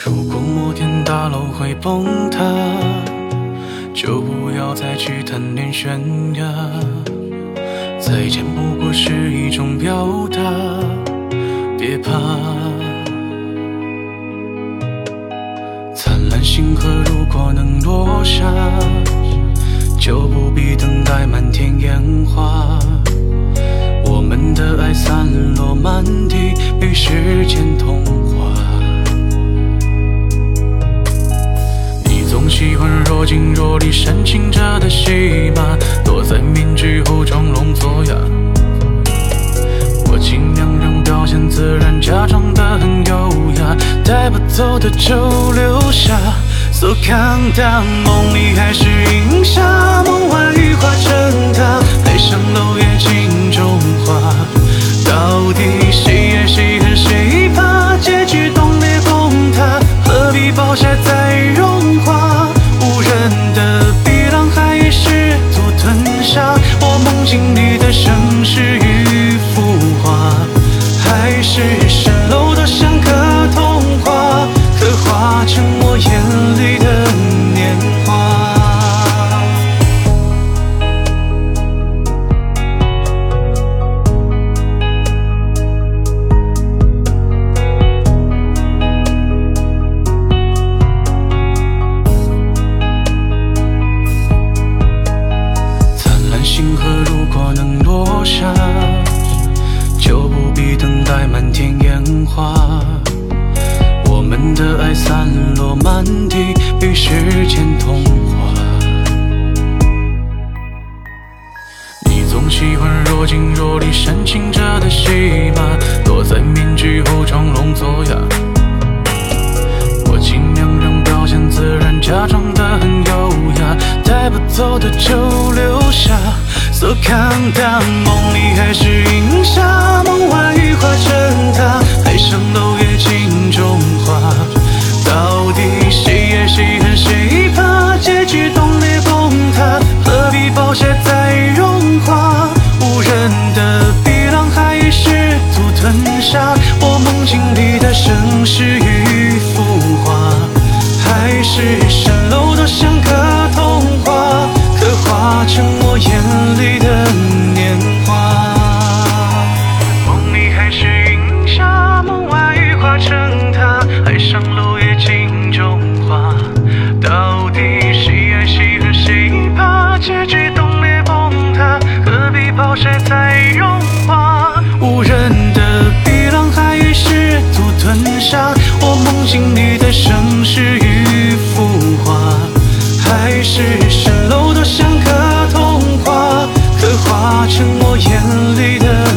如果摩天大楼会崩塌，就不要再去贪恋悬崖。再见不过是一种表达，别怕。灿烂星河如果能落下，就不必等待满天烟花。我们的爱散落满地，被时间走的就留下。So calm down，梦里还是云霞，梦外羽化成塔，爱上楼月镜中花。到底谁爱谁恨谁怕？结局冻裂崩塌，何必爆下再融化？无人的碧浪还试图吞下我梦境里的盛世与浮华，还是蜃楼多满天烟花。我们的爱散落满地，被时间同化。你总喜欢若即若离、煽情者的戏码，躲在面具后装聋作哑。我尽量让表现自然，假装得很优雅，带不走的就留下。So calm down，梦里还是云是蜃楼多相隔成我眼里的